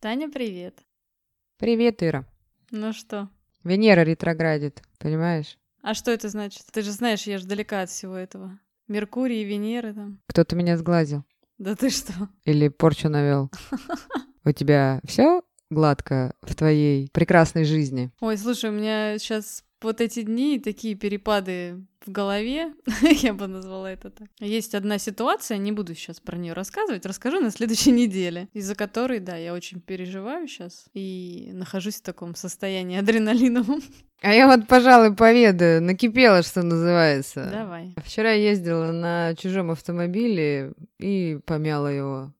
Таня, привет. Привет, Ира. Ну что? Венера ретроградит, понимаешь? А что это значит? Ты же знаешь, я же далека от всего этого. Меркурий и Венеры там. Кто-то меня сглазил. Да ты что? Или порчу навел. У тебя все гладко в твоей прекрасной жизни? Ой, слушай, у меня сейчас вот эти дни такие перепады в голове, я бы назвала это так. Есть одна ситуация, не буду сейчас про нее рассказывать, расскажу на следующей неделе, из-за которой, да, я очень переживаю сейчас и нахожусь в таком состоянии адреналиновом. А я вот, пожалуй, поведаю, накипела, что называется. Давай. Вчера ездила на чужом автомобиле и помяла его.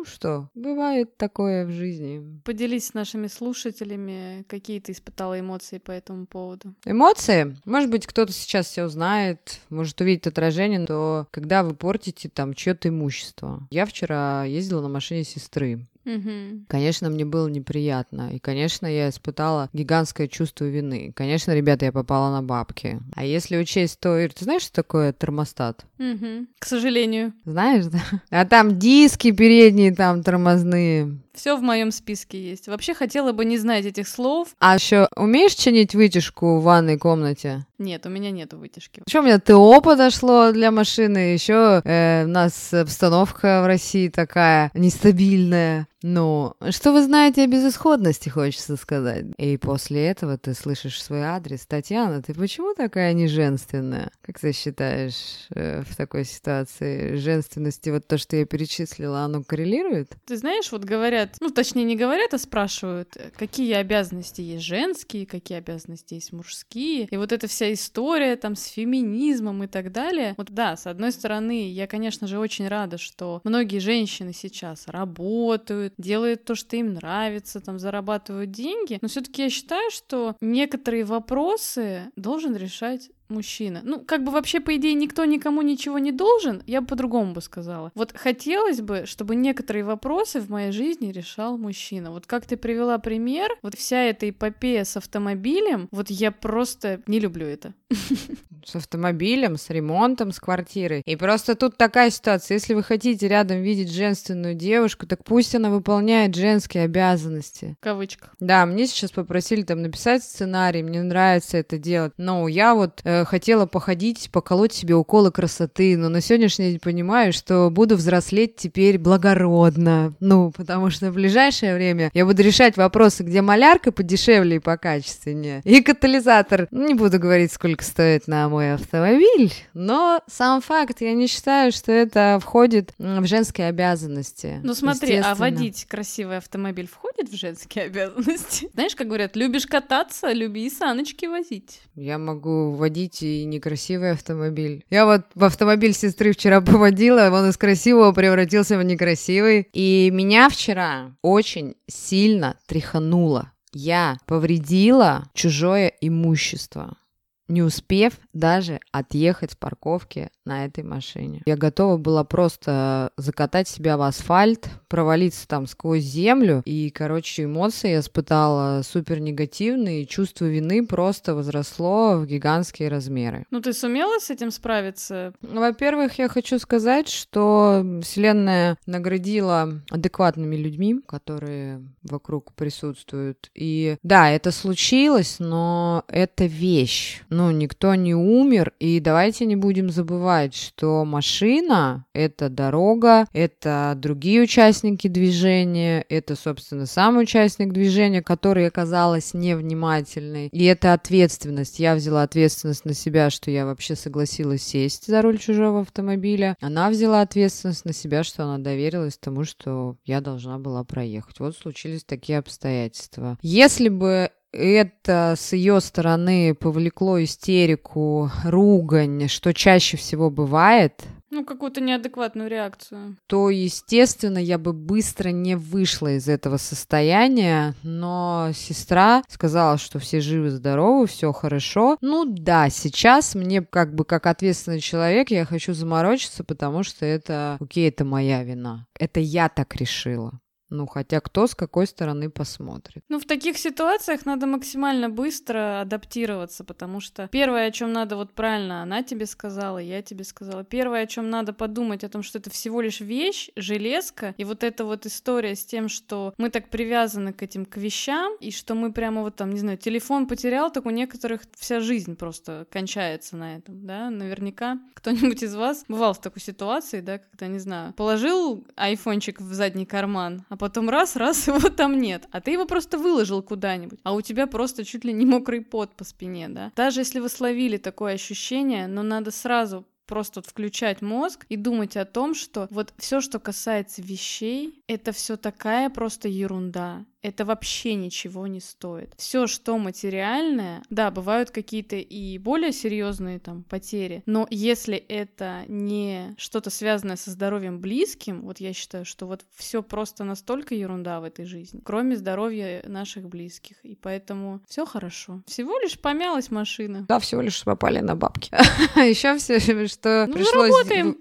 Ну что, бывает такое в жизни. Поделись с нашими слушателями, какие ты испытала эмоции по этому поводу. Эмоции? Может быть, кто-то сейчас все узнает, может увидеть отражение, то когда вы портите там чье-то имущество. Я вчера ездила на машине сестры. Угу. Конечно, мне было неприятно. И, конечно, я испытала гигантское чувство вины. Конечно, ребята, я попала на бабки. А если учесть то, Ир, ты знаешь, что такое термостат? Угу. К сожалению. Знаешь, да? А там диски передние, там тормозные. Все в моем списке есть. Вообще хотела бы не знать этих слов. А еще умеешь чинить вытяжку в ванной комнате? Нет, у меня нету вытяжки. Еще у меня ТО подошло для машины, еще э, у нас обстановка в России такая нестабильная. Ну, что вы знаете о безысходности, хочется сказать. И после этого ты слышишь свой адрес. Татьяна, ты почему такая неженственная? Как ты считаешь э, в такой ситуации женственности, вот то, что я перечислила, оно коррелирует? Ты знаешь, вот говорят, ну, точнее, не говорят, а спрашивают, какие обязанности есть женские, какие обязанности есть мужские. И вот эта вся история там с феминизмом и так далее. Вот да, с одной стороны, я, конечно же, очень рада, что многие женщины сейчас работают, делают то, что им нравится, там зарабатывают деньги. Но все-таки я считаю, что некоторые вопросы должен решать мужчина. Ну, как бы вообще, по идее, никто никому ничего не должен, я бы по-другому бы сказала. Вот хотелось бы, чтобы некоторые вопросы в моей жизни решал мужчина. Вот как ты привела пример, вот вся эта эпопея с автомобилем, вот я просто не люблю это. С автомобилем, с ремонтом, с квартирой. И просто тут такая ситуация. Если вы хотите рядом видеть женственную девушку, так пусть она выполняет женские обязанности. В кавычках. Да, мне сейчас попросили там написать сценарий, мне нравится это делать. Но я вот э, хотела походить, поколоть себе уколы красоты, но на сегодняшний день понимаю, что буду взрослеть теперь благородно. Ну, потому что в ближайшее время я буду решать вопросы, где малярка подешевле и покачественнее, и катализатор. Не буду говорить, сколько стоит на мой автомобиль, но сам факт, я не считаю, что это входит в женские обязанности. Ну смотри, а водить красивый автомобиль входит в женские обязанности? Знаешь, как говорят, любишь кататься, люби и саночки возить. Я могу водить и некрасивый автомобиль. Я вот в автомобиль сестры вчера поводила, он из красивого превратился в некрасивый. И меня вчера очень сильно тряхануло. Я повредила чужое имущество не успев даже отъехать с парковки на этой машине. Я готова была просто закатать себя в асфальт, провалиться там сквозь землю, и, короче, эмоции я испытала супер негативные, чувство вины просто возросло в гигантские размеры. Ну, ты сумела с этим справиться? Во-первых, я хочу сказать, что Вселенная наградила адекватными людьми, которые вокруг присутствуют. И да, это случилось, но это вещь ну, никто не умер, и давайте не будем забывать, что машина — это дорога, это другие участники движения, это, собственно, сам участник движения, который оказалась невнимательной, и это ответственность. Я взяла ответственность на себя, что я вообще согласилась сесть за руль чужого автомобиля. Она взяла ответственность на себя, что она доверилась тому, что я должна была проехать. Вот случились такие обстоятельства. Если бы это с ее стороны повлекло истерику, ругань, что чаще всего бывает, ну, какую-то неадекватную реакцию. То, естественно, я бы быстро не вышла из этого состояния, но сестра сказала, что все живы-здоровы, все хорошо. Ну да, сейчас мне как бы как ответственный человек я хочу заморочиться, потому что это, окей, это моя вина. Это я так решила. Ну, хотя кто с какой стороны посмотрит. Ну, в таких ситуациях надо максимально быстро адаптироваться, потому что первое, о чем надо, вот правильно, она тебе сказала, я тебе сказала. Первое, о чем надо подумать, о том, что это всего лишь вещь, железка, и вот эта вот история с тем, что мы так привязаны к этим, к вещам, и что мы прямо вот там, не знаю, телефон потерял, так у некоторых вся жизнь просто кончается на этом, да, наверняка кто-нибудь из вас бывал в такой ситуации, да, когда, не знаю, положил айфончик в задний карман, а потом раз-раз его там нет, а ты его просто выложил куда-нибудь, а у тебя просто чуть ли не мокрый пот по спине, да. Даже если вы словили такое ощущение, но надо сразу просто вот включать мозг и думать о том, что вот все, что касается вещей, это все такая просто ерунда это вообще ничего не стоит. Все, что материальное, да, бывают какие-то и более серьезные там потери, но если это не что-то связанное со здоровьем близким, вот я считаю, что вот все просто настолько ерунда в этой жизни, кроме здоровья наших близких, и поэтому все хорошо. Всего лишь помялась машина. Да, всего лишь попали на бабки. Еще все, что ну, пришлось... Заработаем.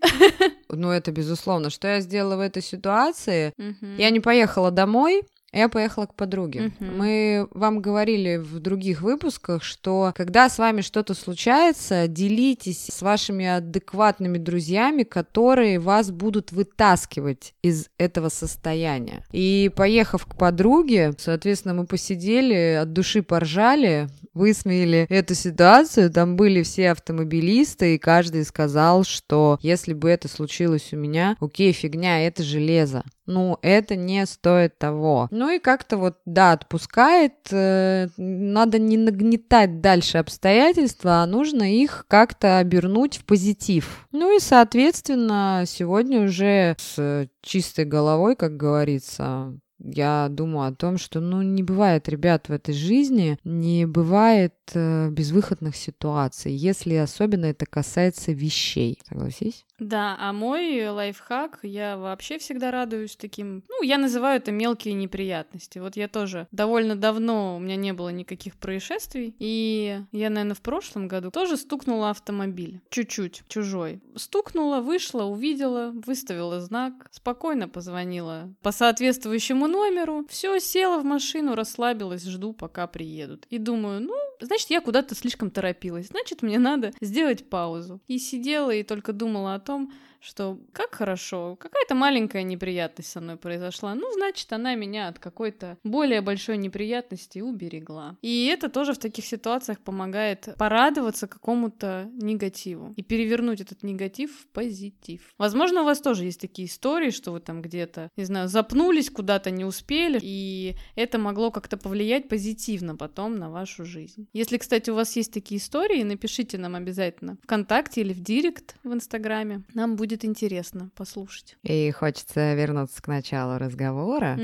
Ну, это безусловно. Что я сделала в этой ситуации? Я не поехала домой, я поехала к подруге. Мгм. Мы вам говорили в других выпусках, что когда с вами что-то случается, делитесь с вашими адекватными друзьями, которые вас будут вытаскивать из этого состояния. И поехав к подруге, соответственно, мы посидели, от души поржали, высмеяли эту ситуацию. Там были все автомобилисты, и каждый сказал, что если бы это случилось у меня, окей, фигня, это железо. Ну, это не стоит того. Ну и как-то вот, да, отпускает. э, надо не нагнетать дальше обстоятельства, а нужно их как-то обернуть в позитив. Ну и, соответственно, сегодня уже с чистой головой, как говорится, я думаю о том, что, ну, не бывает, ребят, в этой жизни, не бывает э, безвыходных ситуаций, если особенно это касается вещей. Согласись? Да, а мой лайфхак, я вообще всегда радуюсь таким, ну, я называю это мелкие неприятности. Вот я тоже довольно давно, у меня не было никаких происшествий, и я, наверное, в прошлом году тоже стукнула автомобиль, чуть-чуть, чужой. Стукнула, вышла, увидела, выставила знак, спокойно позвонила по соответствующему номеру, все, села в машину, расслабилась, жду, пока приедут. И думаю, ну, значит, я куда-то слишком торопилась, значит, мне надо сделать паузу. И сидела и только думала о том, что как хорошо, какая-то маленькая неприятность со мной произошла, ну, значит, она меня от какой-то более большой неприятности уберегла. И это тоже в таких ситуациях помогает порадоваться какому-то негативу и перевернуть этот негатив в позитив. Возможно, у вас тоже есть такие истории, что вы там где-то, не знаю, запнулись, куда-то не успели, и это могло как-то повлиять позитивно потом на вашу жизнь. Если, кстати, у вас есть такие истории, напишите нам обязательно ВКонтакте или в Директ в Инстаграме. Нам будет интересно послушать. И хочется вернуться к началу разговора.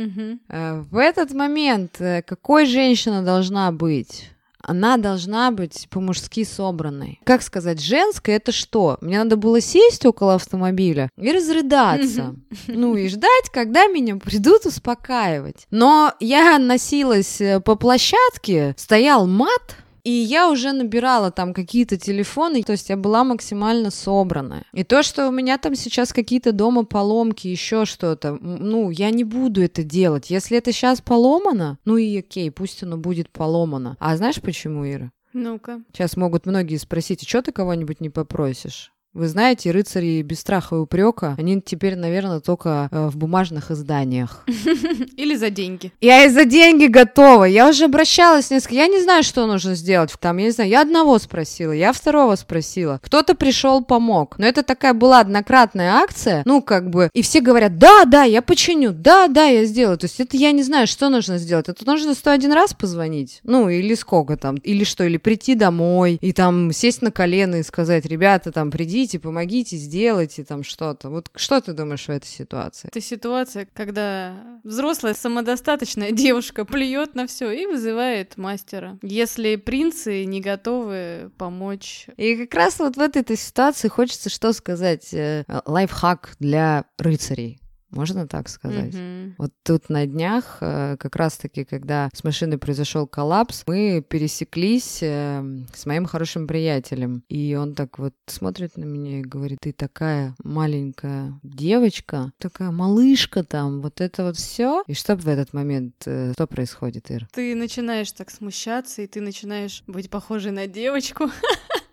Э, В этот момент э, какой женщина должна быть? Она должна быть по-мужски собранной. Как сказать, женская это что? Мне надо было сесть около автомобиля и разрыдаться. Ну и ждать, когда меня придут успокаивать. Но я носилась э, по площадке, стоял мат, и я уже набирала там какие-то телефоны, то есть я была максимально собранная. И то, что у меня там сейчас какие-то дома поломки, еще что-то, ну, я не буду это делать. Если это сейчас поломано, ну и окей, пусть оно будет поломано. А знаешь почему, Ира? Ну-ка. Сейчас могут многие спросить, а что ты кого-нибудь не попросишь? Вы знаете, рыцари без страха и упрека, они теперь, наверное, только э, в бумажных изданиях. Или за деньги. Я и за деньги готова. Я уже обращалась несколько. Я не знаю, что нужно сделать. Там, я не знаю, я одного спросила, я второго спросила. Кто-то пришел, помог. Но это такая была однократная акция. Ну, как бы, и все говорят, да, да, я починю, да, да, я сделаю. То есть это я не знаю, что нужно сделать. Это нужно 101 раз позвонить. Ну, или сколько там. Или что, или прийти домой и там сесть на колено и сказать, ребята, там, придите, помогите, сделайте там что-то. Вот что ты думаешь в этой ситуации? Это ситуация, когда взрослая самодостаточная девушка плюет на все и вызывает мастера. Если принцы не готовы помочь. И как раз вот в этой ситуации хочется что сказать. э, Лайфхак для рыцарей. Можно так сказать? Мгм. Вот тут на днях, э, как раз-таки, когда с машиной произошел коллапс, мы пересеклись э, с моим хорошим приятелем. И он так вот смотрит на меня и говорит, ты такая маленькая девочка, такая малышка там, вот это вот все. И что в этот момент, э, что происходит, Ир? Ты начинаешь так смущаться, и ты начинаешь быть похожей на девочку.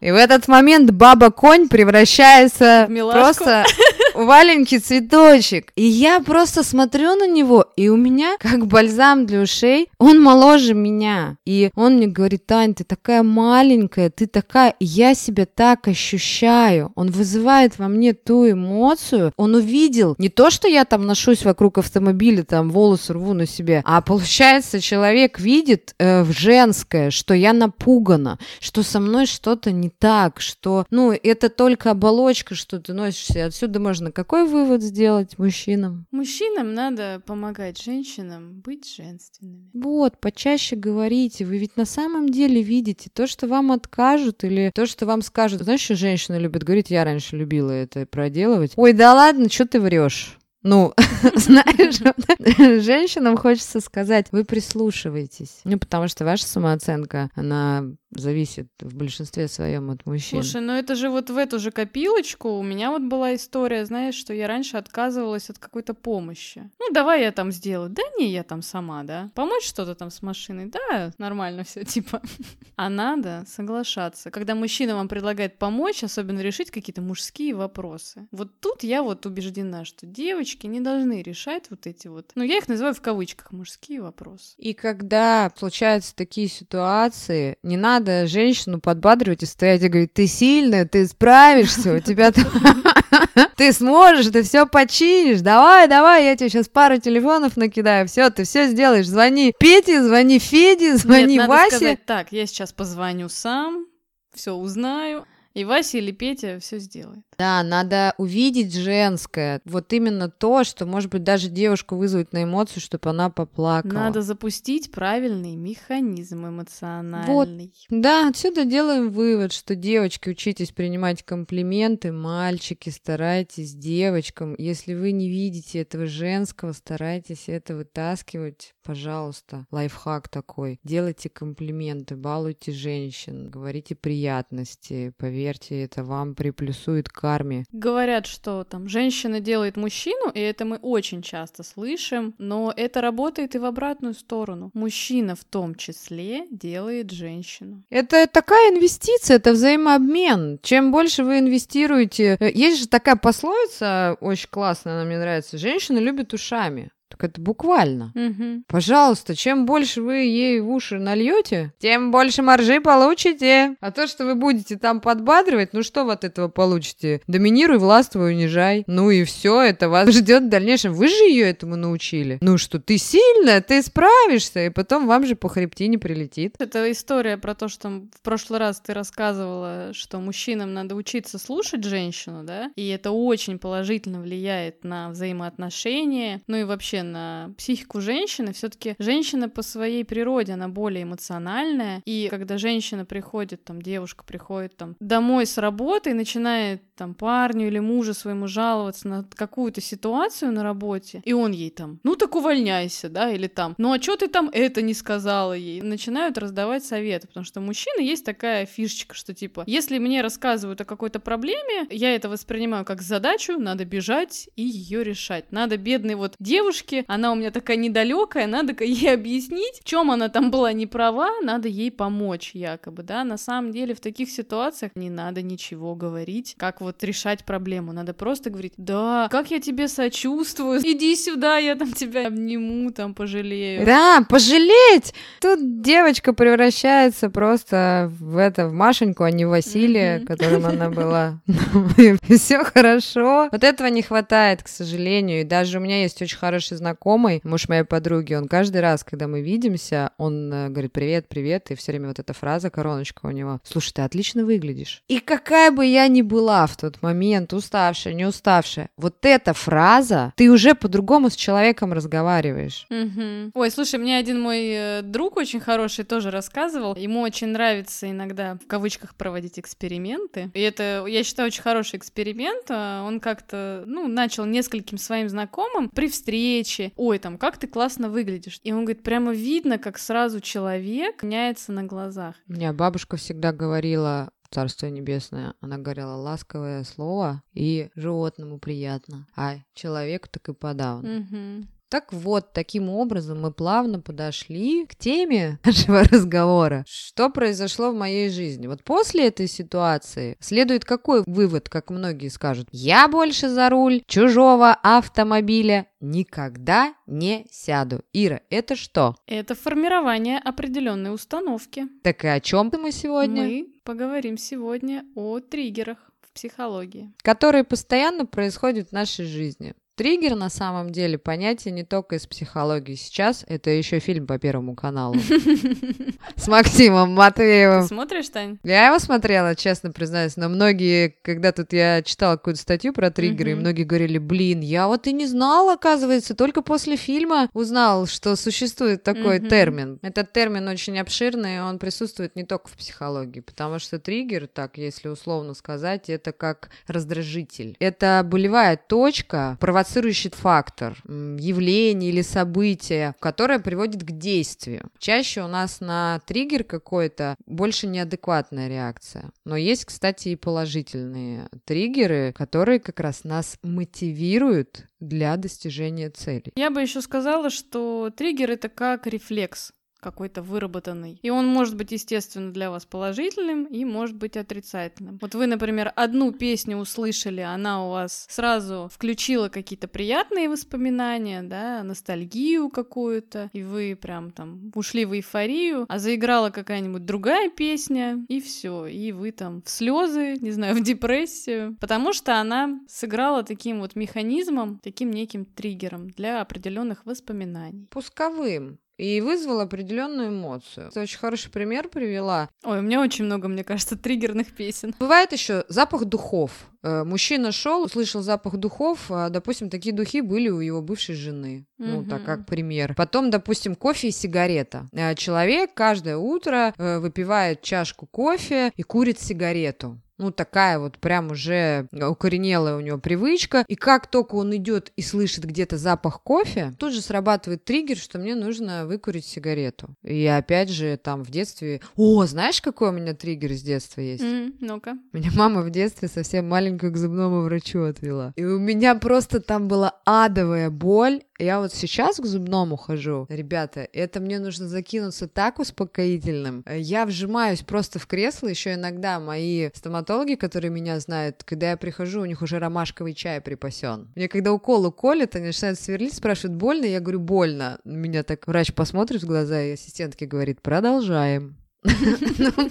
И в этот момент баба-конь превращается В милашку. просто маленький цветочек. И я просто смотрю на него, и у меня как бальзам для ушей. Он моложе меня. И он мне говорит, Тань, ты такая маленькая, ты такая... Я себя так ощущаю. Он вызывает во мне ту эмоцию. Он увидел не то, что я там ношусь вокруг автомобиля, там волосы рву на себе, а получается, человек видит э, в женское, что я напугана, что со мной что-то не так, что, ну, это только оболочка, что ты носишься. Отсюда можно какой вывод сделать мужчинам? Мужчинам надо помогать женщинам быть женственными. Вот, почаще говорите, вы ведь на самом деле видите то, что вам откажут или то, что вам скажут. Знаешь, что женщины любят говорить, я раньше любила это проделывать. Ой, да ладно, что ты врешь? Ну, знаешь, женщинам хочется сказать, вы прислушиваетесь. Ну, потому что ваша самооценка, она зависит в большинстве своем от мужчин. Слушай, ну это же вот в эту же копилочку у меня вот была история, знаешь, что я раньше отказывалась от какой-то помощи. Ну, давай я там сделаю. Да не, я там сама, да. Помочь что-то там с машиной? Да, нормально все, типа. А надо соглашаться. Когда мужчина вам предлагает помочь, особенно решить какие-то мужские вопросы. Вот тут я вот убеждена, что девочки не должны решать вот эти вот, ну, я их называю в кавычках мужские вопросы. И когда случаются такие ситуации, не надо женщину подбадривать и стоять и говорить, ты сильная, ты справишься, у тебя ты сможешь, ты все починишь, давай, давай, я тебе сейчас пару телефонов накидаю, все, ты все сделаешь, звони Пете, звони Феде, звони Нет, надо Васе. сказать так, я сейчас позвоню сам, все узнаю, и Вася или Петя все сделает. Да, надо увидеть женское, вот именно то, что, может быть, даже девушку вызвать на эмоцию, чтобы она поплакала. Надо запустить правильный механизм эмоциональный. Да, отсюда делаем вывод, что девочки, учитесь принимать комплименты, мальчики, старайтесь девочкам. Если вы не видите этого женского, старайтесь это вытаскивать, пожалуйста. Лайфхак такой. Делайте комплименты, балуйте женщин, говорите приятности. Поверьте, это вам приплюсует к карме. Говорят, что там женщина делает мужчину, и это мы очень часто слышим, но это работает и в обратную сторону. Мужчина в том числе делает женщину. Это такая инвестиция, это взаимообмен. Чем больше вы инвестируете... э, Есть же такая пословица, очень классная, она мне нравится. Женщины любят ушами. Так это буквально. Мгм. Пожалуйста, чем больше вы ей в уши нальете, тем больше маржи получите. А то, что вы будете там подбадривать, ну что вы от этого получите? Доминируй, властвуй, унижай. Ну и все, это вас ждет в дальнейшем. Вы же ее этому научили. Ну что, ты сильная, ты справишься, и потом вам же по хребтине прилетит. Это история про то, что в прошлый раз ты рассказывала, что мужчинам надо учиться слушать женщину, да, и это очень положительно влияет на взаимоотношения, ну и вообще на психику женщины. Все-таки женщина по своей природе, она более эмоциональная, и когда женщина приходит, там, девушка приходит там домой с работы и начинает там парню или мужу своему жаловаться на какую-то ситуацию на работе, и он ей там, ну так увольняйся, да, или там, ну а что ты там это не сказала ей? Начинают раздавать советы, потому что у мужчины есть такая фишечка, что типа, если мне рассказывают о какой-то проблеме, я это воспринимаю как задачу, надо бежать и ее решать. Надо бедной вот девушке, она у меня такая недалекая, надо ей объяснить, в чем она там была не права, надо ей помочь якобы, да. На самом деле в таких ситуациях не надо ничего говорить, как вот решать проблему. Надо просто говорить, да, как я тебе сочувствую, иди сюда, я там тебя обниму, там пожалею. Да, пожалеть! Тут девочка превращается просто в это, в Машеньку, а не в Василия, Мгм. которым она была. Все хорошо. Вот этого не хватает, к сожалению. И даже у меня есть очень хороший хороший знакомый, муж моей подруги, он каждый раз, когда мы видимся, он э, говорит «привет, привет», и все время вот эта фраза, короночка у него «слушай, ты отлично выглядишь». И какая бы я ни была в тот момент, уставшая, не уставшая, вот эта фраза, ты уже по-другому с человеком разговариваешь. Угу. Ой, слушай, мне один мой э, друг очень хороший тоже рассказывал, ему очень нравится иногда в кавычках проводить эксперименты, и это, я считаю, очень хороший эксперимент, а он как-то, ну, начал нескольким своим знакомым при встрече, ой, там, как ты классно выглядишь, и он говорит, прямо видно, как сразу человек меняется на глазах. У меня бабушка всегда говорила, Царство Небесное, она говорила ласковое слово, и животному приятно, а человеку так и подавно. Угу. Так вот, таким образом мы плавно подошли к теме нашего разговора. Что произошло в моей жизни? Вот после этой ситуации следует какой вывод, как многие скажут? Я больше за руль чужого автомобиля никогда не сяду. Ира, это что? Это формирование определенной установки. Так и о чем мы сегодня? Мы поговорим сегодня о триггерах психологии. Которые постоянно происходят в нашей жизни. Триггер на самом деле понятие не только из психологии. Сейчас это еще фильм по Первому каналу с Максимом Матвеевым. Ты смотришь, Тань? Я его смотрела, честно признаюсь, но многие, когда тут я читала какую-то статью про триггеры, и многие говорили, блин, я вот и не знала, оказывается, только после фильма узнал, что существует такой термин. Этот термин очень обширный, он присутствует не только в психологии, потому что триггер, так если условно сказать, это как раздражитель. Это болевая точка, провоцирующая провоцирующий фактор, явление или событие, которое приводит к действию. Чаще у нас на триггер какой-то больше неадекватная реакция. Но есть, кстати, и положительные триггеры, которые как раз нас мотивируют для достижения цели. Я бы еще сказала, что триггер это как рефлекс какой-то выработанный. И он может быть, естественно, для вас положительным и может быть отрицательным. Вот вы, например, одну песню услышали, она у вас сразу включила какие-то приятные воспоминания, да, ностальгию какую-то, и вы прям там ушли в эйфорию, а заиграла какая-нибудь другая песня, и все, и вы там в слезы, не знаю, в депрессию, потому что она сыграла таким вот механизмом, таким неким триггером для определенных воспоминаний. Пусковым и вызвал определенную эмоцию. Это очень хороший пример привела. Ой, у меня очень много, мне кажется, триггерных песен. Бывает еще запах духов. Э, мужчина шел, услышал запах духов, а, допустим, такие духи были у его бывшей жены. Mm-hmm. Ну, так как пример. Потом, допустим, кофе и сигарета. Э, человек каждое утро э, выпивает чашку кофе и курит сигарету ну, такая вот прям уже укоренелая у него привычка. И как только он идет и слышит где-то запах кофе, тут же срабатывает триггер, что мне нужно выкурить сигарету. И опять же, там в детстве... О, знаешь, какой у меня триггер с детства есть? Mm, ну-ка. Меня мама в детстве совсем маленькую к зубному врачу отвела. И у меня просто там была адовая боль, я вот сейчас к зубному хожу. Ребята, это мне нужно закинуться так успокоительным. Я вжимаюсь просто в кресло. Еще иногда мои стоматологи, которые меня знают, когда я прихожу, у них уже ромашковый чай припасен. Мне когда уколы колят, они начинают сверлить, спрашивают, больно? Я говорю, больно. Меня так врач посмотрит в глаза, и ассистентке говорит, продолжаем. Ну,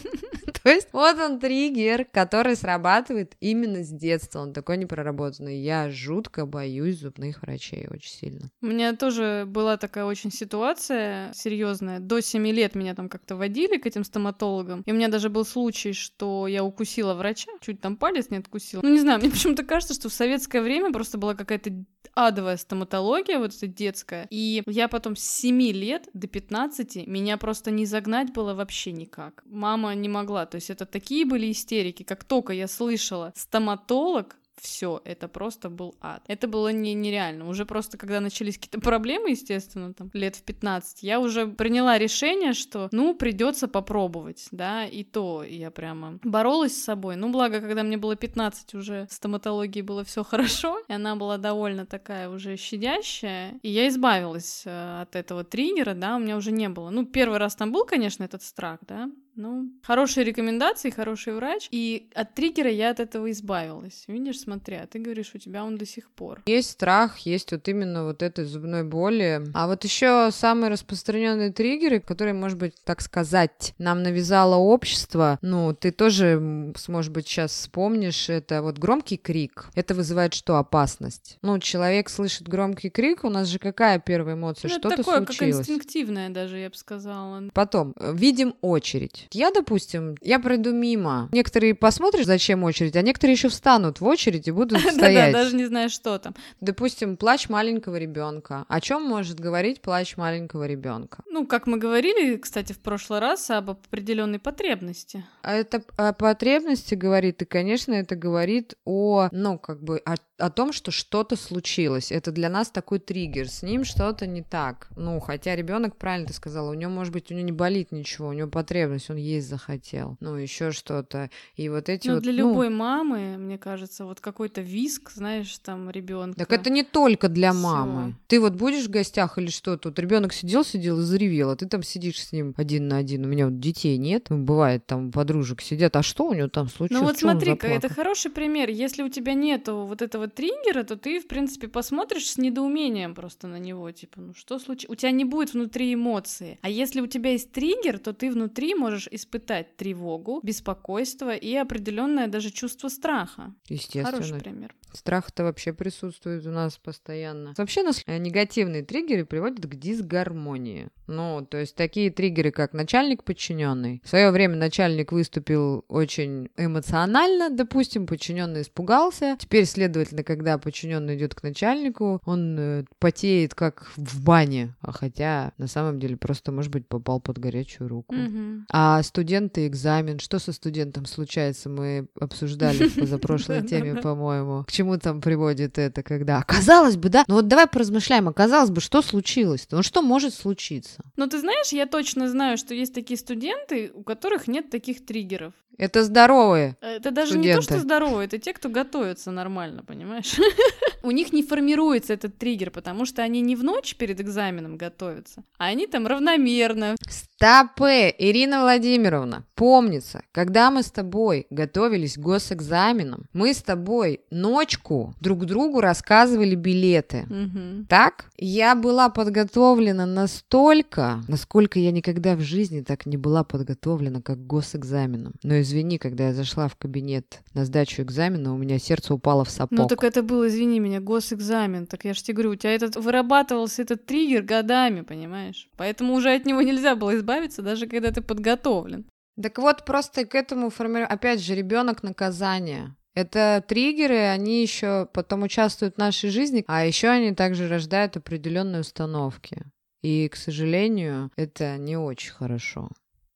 то есть вот он триггер, который срабатывает именно с детства. Он такой непроработанный. Я жутко боюсь зубных врачей очень сильно. У меня тоже была такая очень ситуация серьезная. До 7 лет меня там как-то водили к этим стоматологам. И у меня даже был случай, что я укусила врача, чуть там палец не откусила. Ну, не знаю, мне почему-то кажется, что в советское время просто была какая-то адовая стоматология, вот эта детская. И я потом с 7 лет до 15 меня просто не загнать было вообще никак. Мама не могла. То есть это такие были истерики. Как только я слышала стоматолог, все, это просто был ад. Это было не, нереально. Уже просто, когда начались какие-то проблемы, естественно, там, лет в 15, я уже приняла решение, что, ну, придется попробовать, да, и то я прямо боролась с собой. Ну, благо, когда мне было 15, уже стоматологии было все хорошо, и она была довольно такая уже щадящая, и я избавилась э, от этого триггера, да, у меня уже не было. Ну, первый раз там был, конечно, этот страх, да, Ну, хорошие рекомендации, хороший врач. И от триггера я от этого избавилась. Видишь, смотри, а ты говоришь, у тебя он до сих пор. Есть страх, есть вот именно вот этой зубной боли. А вот еще самые распространенные триггеры, которые, может быть, так сказать, нам навязало общество, ну, ты тоже, может быть, сейчас вспомнишь, это вот громкий крик. Это вызывает что? Опасность. Ну, человек слышит громкий крик, у нас же какая первая эмоция? Ну, Что-то такое, случилось. как инстинктивное даже, я бы сказала. Потом, э, видим очередь. Я, допустим, я пройду мимо. Некоторые посмотрят, зачем очередь, а некоторые еще встанут в очередь и будут стоять. Да, даже не знаю, что там. Допустим, плач маленького ребенка. О чем может говорить плач маленького ребенка? Ну, как мы говорили, кстати, в прошлый раз об определенной потребности. А это о потребности говорит, и, конечно, это говорит о, ну, как бы, о, о том, что что-то случилось. Это для нас такой триггер. С ним что-то не так. Ну, хотя ребенок, правильно ты сказала, у него, может быть, у него не болит ничего, у него потребность, он есть захотел. Ну, еще что-то. И вот эти ну, вот... для ну... любой мамы, мне кажется, вот какой-то виск, знаешь, там ребенка. Так это не только для мамы. Всё. Ты вот будешь в гостях или что? Тут ребенок сидел, сидел и заревел, а ты там сидишь с ним один на один. У меня вот детей нет. Ну, бывает, там подружек сидят. А что у него там случилось? Ну вот смотри, это хороший пример. Если у тебя нету вот этого триггера, то ты, в принципе, посмотришь с недоумением просто на него. Типа, ну что случилось? У тебя не будет внутри эмоции. А если у тебя есть триггер, то ты внутри можешь испытать тревогу, беспокойство и определенное даже чувство страха. Естественно. Хороший пример. Страх-то вообще присутствует у нас постоянно. Вообще нас э, негативные триггеры приводят к дисгармонии. Ну, то есть такие триггеры, как начальник подчиненный. В свое время начальник выступил очень эмоционально, допустим, подчиненный испугался. Теперь, следовательно, когда подчиненный идет к начальнику, он э, потеет как в бане, а хотя на самом деле просто, может быть, попал под горячую руку. Мгм. А студенты экзамен, что со студентом случается, мы обсуждали в позапрошлой теме, по-моему. К чему там приводит это, когда... Казалось бы, да? Ну вот давай поразмышляем, а казалось бы, что случилось-то? Ну что может случиться? Но ты знаешь, я точно знаю, что есть такие студенты, у которых нет таких триггеров. Это здоровые. Это даже не то, что Студенты. здоровые, это те, кто готовится нормально, понимаешь? У них не формируется этот триггер, потому что они не в ночь перед экзаменом готовятся, а они там равномерно. Стопы, Ирина Владимировна, помнится, когда мы с тобой готовились к госэкзаменам, мы с тобой ночку друг другу рассказывали билеты. Мгм. Так? Я была подготовлена настолько, насколько я никогда в жизни так не была подготовлена, как к госэкзаменам. Но извини, когда я зашла в кабинет на сдачу экзамена, у меня сердце упало в сапог. Ну так это был, извини меня, госэкзамен. Так я же тебе говорю, у тебя этот вырабатывался этот триггер годами, понимаешь? Поэтому уже от него нельзя было избавиться, даже когда ты подготовлен. Так вот, просто к этому формирую... Опять же, ребенок наказание. Это триггеры, они еще потом участвуют в нашей жизни, а еще они также рождают определенные установки. И, к сожалению, это не очень хорошо.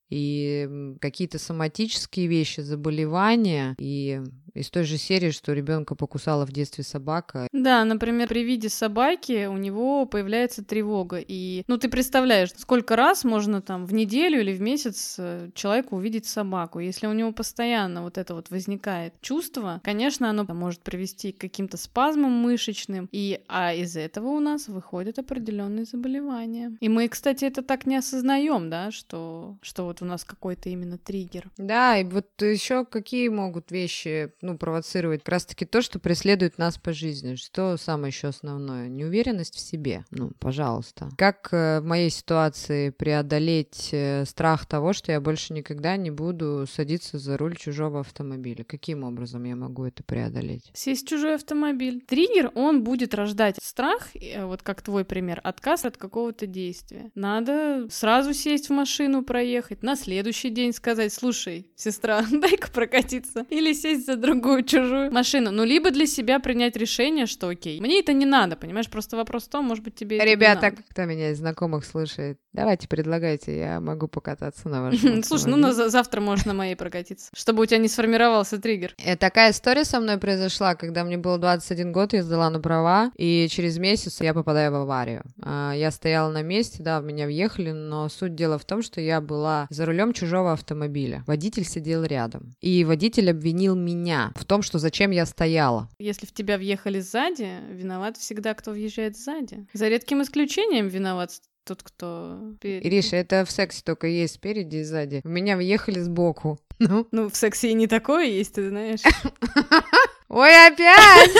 И какие-то соматические вещи, заболевания, и из той же серии, что ребенка покусала в детстве собака. Да, например, при виде собаки у него появляется тревога. И, ну, ты представляешь, сколько раз можно там в неделю или в месяц э, человеку увидеть собаку. Если у него постоянно вот это вот возникает чувство, конечно, оно может привести к каким-то спазмам мышечным. И, а из этого у нас выходят определенные заболевания. И мы, кстати, это так не осознаем, да, что, что вот у нас какой-то именно триггер. Да, и вот еще какие могут вещи, ну, провоцировать? Как раз-таки то, что преследует нас по жизни. Что самое еще основное? Неуверенность в себе. Ну, пожалуйста. Как э, в моей ситуации преодолеть э, страх того, что я больше никогда не буду садиться за руль чужого автомобиля? Каким образом я могу это преодолеть? Сесть в чужой автомобиль. Триггер, он будет рождать страх, э, вот как твой пример, отказ от какого-то действия. Надо сразу сесть в машину, проехать, на следующий день сказать, слушай, сестра, дай-ка прокатиться. Или сесть за другую чужую машину. Ну, либо для себя принять решение, что окей, мне это не надо, понимаешь? Просто вопрос в том, может быть, тебе Ребята, кто меня из знакомых слушает, давайте предлагайте, я могу покататься на вашем Слушай, ну на за- завтра можешь на моей прокатиться, чтобы у тебя не сформировался триггер. Э, Такая история со мной произошла, когда мне было 21 год, я сдала на права, и через месяц я попадаю в аварию. А, Я стояла на месте, да, в меня въехали, но суть дела в том, что я была за рулем чужого автомобиля. Водитель сидел рядом. И водитель обвинил меня в том, что зачем я стояла. Если в тебя въехали сзади, виноват всегда, кто въезжает сзади. За редким исключением виноват тот, кто... Ириша, это в сексе только есть спереди и сзади. У меня въехали сбоку. Ну, ну в сексе и не такое есть, ты знаешь. Ой, опять!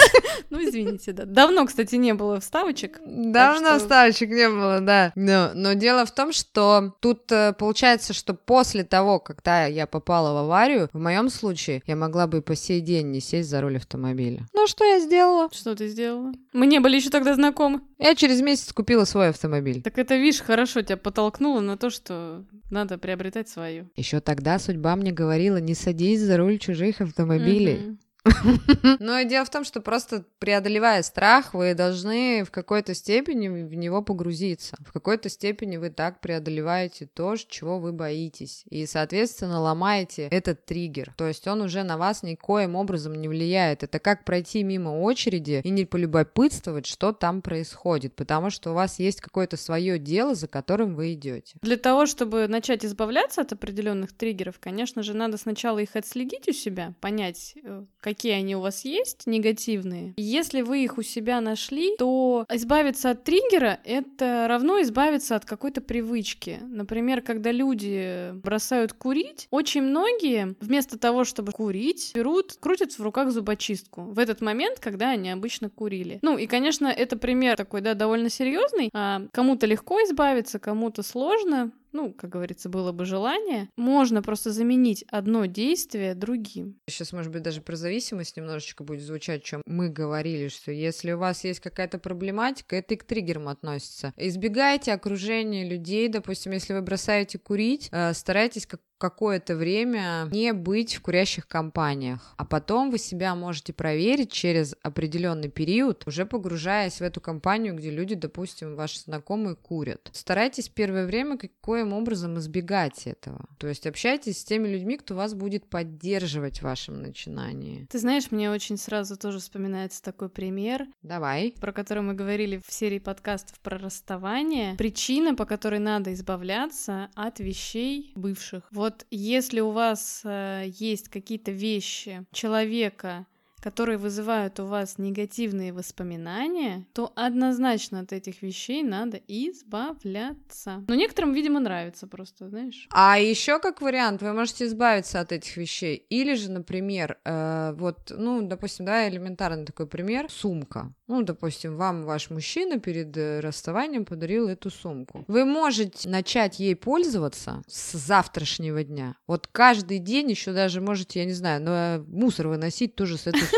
Ну, извините, да. Давно, кстати, не было вставочек. Давно что... вставочек не было, да. Но, но дело в том, что тут э, получается, что после того, когда я попала в аварию, в моем случае я могла бы и по сей день не сесть за руль автомобиля. Ну, что я сделала? Что ты сделала? Мы не были еще тогда знакомы. Я через месяц купила свой автомобиль. Так это, видишь, хорошо тебя подтолкнуло на то, что надо приобретать свою. Еще тогда судьба мне говорила, не садись за руль чужих автомобилей. Mm-hmm. Но дело в том, что просто преодолевая страх, вы должны в какой-то степени в него погрузиться. В какой-то степени вы так преодолеваете то, чего вы боитесь. И, соответственно, ломаете этот триггер. То есть он уже на вас никоим образом не влияет. Это как пройти мимо очереди и не полюбопытствовать, что там происходит. Потому что у вас есть какое-то свое дело, за которым вы идете. Для того, чтобы начать избавляться от определенных триггеров, конечно же, надо сначала их отследить у себя, понять, э, какие какие они у вас есть, негативные. Если вы их у себя нашли, то избавиться от триггера — это равно избавиться от какой-то привычки. Например, когда люди бросают курить, очень многие вместо того, чтобы курить, берут, крутят в руках зубочистку в этот момент, когда они обычно курили. Ну и, конечно, это пример такой, да, довольно серьезный. А кому-то легко избавиться, кому-то сложно ну, как говорится, было бы желание, можно просто заменить одно действие другим. Сейчас, может быть, даже про зависимость немножечко будет звучать, чем мы говорили, что если у вас есть какая-то проблематика, это и к триггерам относится. Избегайте окружения людей, допустим, если вы бросаете курить, э, старайтесь как какое-то время не быть в курящих компаниях, а потом вы себя можете проверить через определенный период, уже погружаясь в эту компанию, где люди, допустим, ваши знакомые курят. Старайтесь первое время каким образом избегать этого. То есть общайтесь с теми людьми, кто вас будет поддерживать в вашем начинании. Ты знаешь, мне очень сразу тоже вспоминается такой пример. Давай. Про который мы говорили в серии подкастов про расставание. Причина, по которой надо избавляться от вещей бывших. Вот вот если у вас э, есть какие-то вещи человека, которые вызывают у вас негативные воспоминания, то однозначно от этих вещей надо избавляться. Но некоторым, видимо, нравится просто, знаешь. А еще как вариант, вы можете избавиться от этих вещей. Или же, например, э, вот, ну, допустим, да, элементарный такой пример, сумка. Ну, допустим, вам ваш мужчина перед э, расставанием подарил эту сумку. Вы можете начать ей пользоваться с завтрашнего дня. Вот каждый день еще даже можете, я не знаю, но мусор выносить тоже с этой.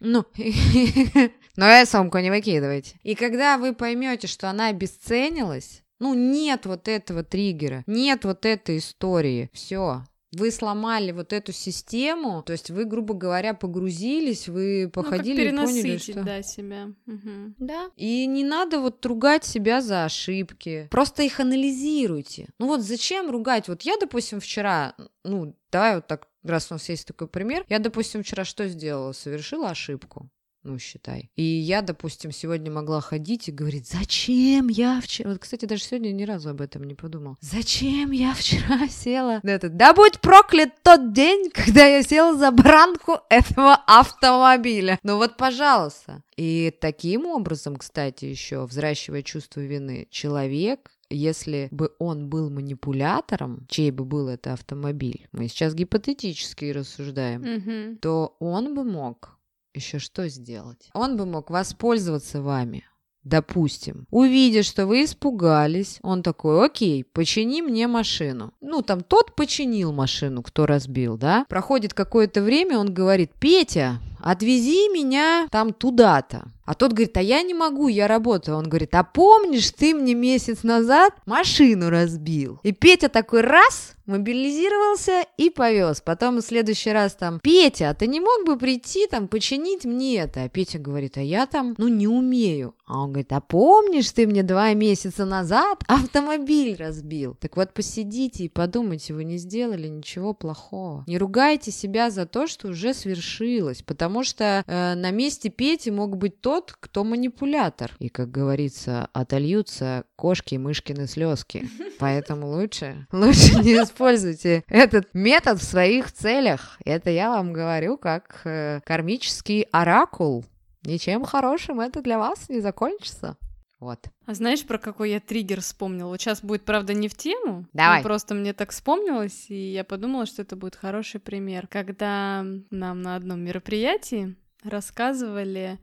Ну, но я сумку не выкидывайте. И когда вы поймете, что она обесценилась, ну, нет вот этого триггера, нет вот этой истории. Все, вы сломали вот эту систему, то есть вы, грубо говоря, погрузились, вы походили ну, как и поняли, что... да, себя. Угу. Да. И не надо вот ругать себя за ошибки, просто их анализируйте. Ну вот зачем ругать? Вот я, допустим, вчера, ну, давай вот так раз у нас есть такой пример, я, допустим, вчера что сделала? Совершила ошибку ну, считай. И я, допустим, сегодня могла ходить и говорить, зачем я вчера... Вот, кстати, даже сегодня ни разу об этом не подумал. Зачем я вчера села на этот... Да будь проклят тот день, когда я села за бранку этого автомобиля. Ну вот, пожалуйста. И таким образом, кстати, еще взращивая чувство вины, человек если бы он был манипулятором, чей бы был это автомобиль, мы сейчас гипотетически рассуждаем, mm-hmm. то он бы мог еще что сделать? Он бы мог воспользоваться вами. Допустим, увидя, что вы испугались, он такой, окей, почини мне машину. Ну, там тот починил машину, кто разбил, да? Проходит какое-то время, он говорит, Петя, отвези меня там туда-то. А тот говорит, а я не могу, я работаю. Он говорит, а помнишь, ты мне месяц назад машину разбил? И Петя такой раз, мобилизировался и повез. Потом в следующий раз там, Петя, а ты не мог бы прийти там починить мне это? А Петя говорит, а я там, ну, не умею. А он говорит, а помнишь, ты мне два месяца назад автомобиль разбил? Так вот, посидите и подумайте, вы не сделали ничего плохого. Не ругайте себя за то, что уже свершилось, потому что э, на месте Пети мог быть тот, тот, кто манипулятор. И, как говорится, отольются кошки и мышкины слезки. Поэтому лучше, лучше не используйте этот метод в своих целях. Это я вам говорю как э, кармический оракул. Ничем хорошим это для вас не закончится. Вот. А знаешь, про какой я триггер вспомнила? Вот сейчас будет, правда, не в тему. Давай. но Просто мне так вспомнилось, и я подумала, что это будет хороший пример. Когда нам на одном мероприятии рассказывали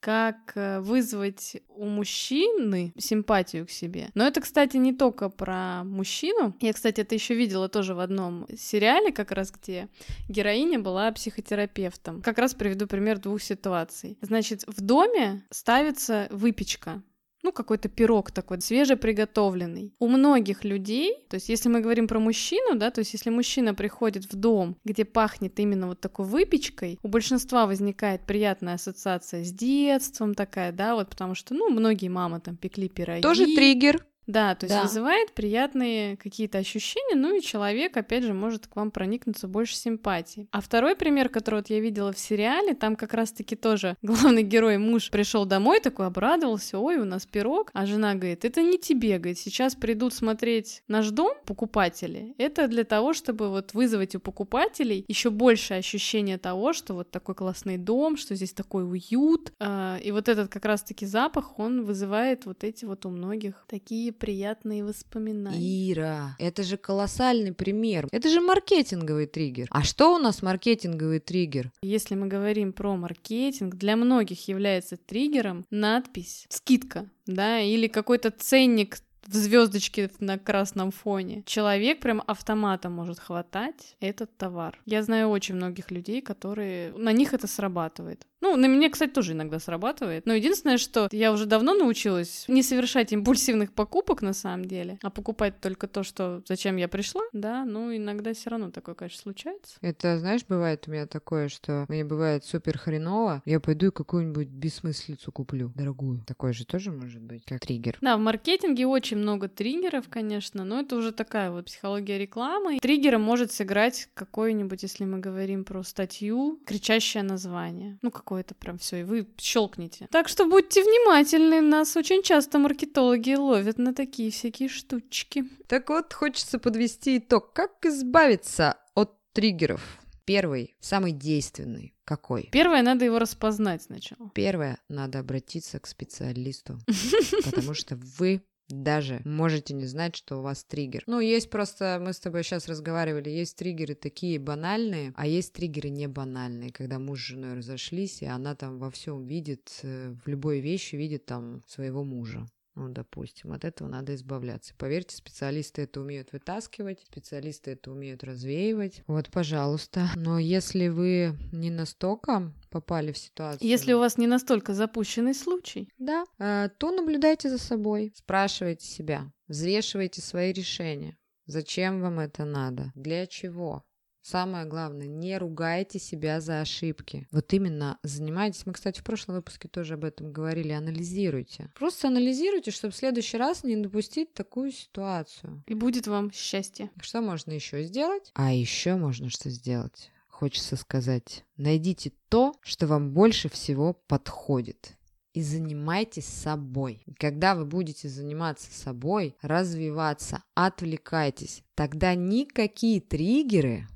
как э, вызвать у мужчины симпатию к себе. Но это, кстати, не только про мужчину. Я, кстати, это еще видела тоже в одном сериале, как раз где героиня была психотерапевтом. Как раз приведу пример двух ситуаций. Значит, в доме ставится выпечка ну, какой-то пирог такой свежеприготовленный. У многих людей, то есть если мы говорим про мужчину, да, то есть если мужчина приходит в дом, где пахнет именно вот такой выпечкой, у большинства возникает приятная ассоциация с детством такая, да, вот потому что, ну, многие мамы там пекли пироги. Тоже триггер. Да, то есть Да. вызывает приятные какие-то ощущения, ну и человек, опять же, может к вам проникнуться больше симпатии. А второй пример, который вот я видела в сериале, там как раз-таки тоже главный герой, муж, пришел домой, такой обрадовался, ой, у нас пирог, а жена говорит, это не тебе, говорит, сейчас придут смотреть наш дом покупатели, это для того, чтобы вот вызвать у покупателей еще больше ощущение того, что вот такой классный дом, что здесь такой уют, А, и вот этот как раз-таки запах, он вызывает вот эти вот у многих такие приятные воспоминания. Ира, это же колоссальный пример. Это же маркетинговый триггер. А что у нас маркетинговый триггер? Если мы говорим про маркетинг, для многих является триггером надпись «скидка», да, или какой-то ценник в звездочке на красном фоне. Человек прям автоматом может хватать этот товар. Я знаю очень многих людей, которые... На них это срабатывает. Ну, на меня, кстати, тоже иногда срабатывает. Но единственное, что я уже давно научилась не совершать импульсивных покупок на самом деле, а покупать только то, что зачем я пришла, да, ну, иногда все равно такое, конечно, случается. Это, знаешь, бывает у меня такое, что мне бывает супер хреново, я пойду и какую-нибудь бессмыслицу куплю, дорогую. Такое же тоже может быть, как триггер. Да, в маркетинге очень много триггеров, конечно, но это уже такая вот психология рекламы. Триггером может сыграть какой-нибудь, если мы говорим про статью, кричащее название. Ну, какое-то прям все, и вы щелкнете. Так что будьте внимательны, нас очень часто маркетологи ловят на такие всякие штучки. Так вот, хочется подвести итог. Как избавиться от триггеров? Первый, самый действенный. Какой? Первое, надо его распознать сначала. Первое, надо обратиться к специалисту, потому что вы даже можете не знать, что у вас триггер. Ну, есть просто, мы с тобой сейчас разговаривали, есть триггеры такие банальные, а есть триггеры не банальные, когда муж с женой разошлись, и она там во всем видит, э, в любой вещи видит там своего мужа. Ну, допустим, от этого надо избавляться. Поверьте, специалисты это умеют вытаскивать, специалисты это умеют развеивать. Вот, пожалуйста. Но если вы не настолько попали в ситуацию... Если у вас не настолько запущенный случай, Да, э, то наблюдайте за собой, спрашивайте себя, взвешивайте свои решения. Зачем вам это надо? Для чего? Самое главное, не ругайте себя за ошибки. Вот именно занимайтесь. Мы, кстати, в прошлом выпуске тоже об этом говорили. Анализируйте. Просто анализируйте, чтобы в следующий раз не допустить такую ситуацию. и будет вам счастье. Что можно еще сделать? А еще можно что сделать? Хочется сказать, найдите то, что вам больше всего подходит. И занимайтесь собой. И Когда вы будете заниматься собой, развиваться, отвлекайтесь, тогда никакие триггеры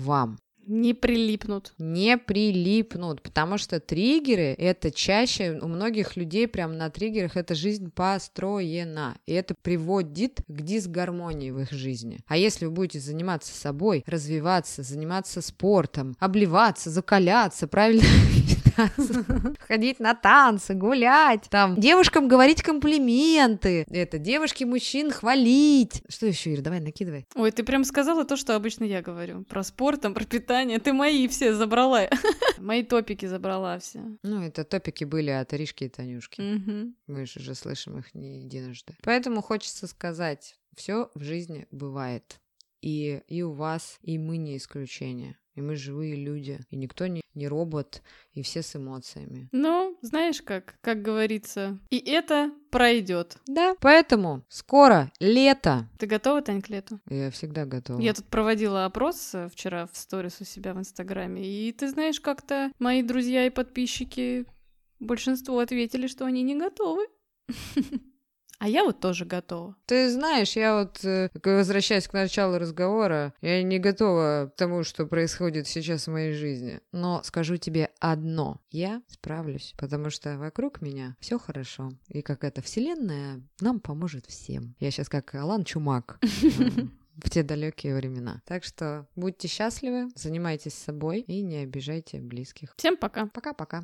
вам Не прилипнут. не прилипнут, потому что триггеры это чаще у многих людей прям на триггерах эта жизнь построена, и это приводит к дисгармонии в их жизни. А если вы будете заниматься собой, развиваться, заниматься спортом, обливаться, закаляться, правильно питаться, ходить на танцы, гулять, там девушкам говорить комплименты, это девушки мужчин хвалить. Что еще, Ира, давай накидывай. Ой, ты прям сказала то, что обычно я говорю. Про спорт, там, про питание. Ты мои все забрала. Мои топики забрала все. Ну, это топики были от Иришки и Танюшки. Мы же уже слышим их не единожды. Поэтому хочется сказать, все в жизни бывает. И, и у вас, и мы не исключение. И мы живые люди. И никто не, не робот, и все с эмоциями. Ну, знаешь как, как говорится, и это пройдет. Да. Поэтому скоро лето. Ты готова, Тань, к лету? Я всегда готова. Я тут проводила опрос э, вчера в сторис у себя в Инстаграме, и ты знаешь, как-то мои друзья и подписчики, большинство ответили, что они не готовы. А я вот тоже готова. Ты знаешь, я вот, э, возвращаясь к началу разговора, я не готова к тому, что происходит сейчас в моей жизни. Но скажу тебе одно. Я справлюсь, потому что вокруг меня все хорошо. И как эта вселенная нам поможет всем. Я сейчас как Алан Чумак в те далекие времена. Так что будьте счастливы, занимайтесь собой и не обижайте близких. Всем пока. Пока-пока.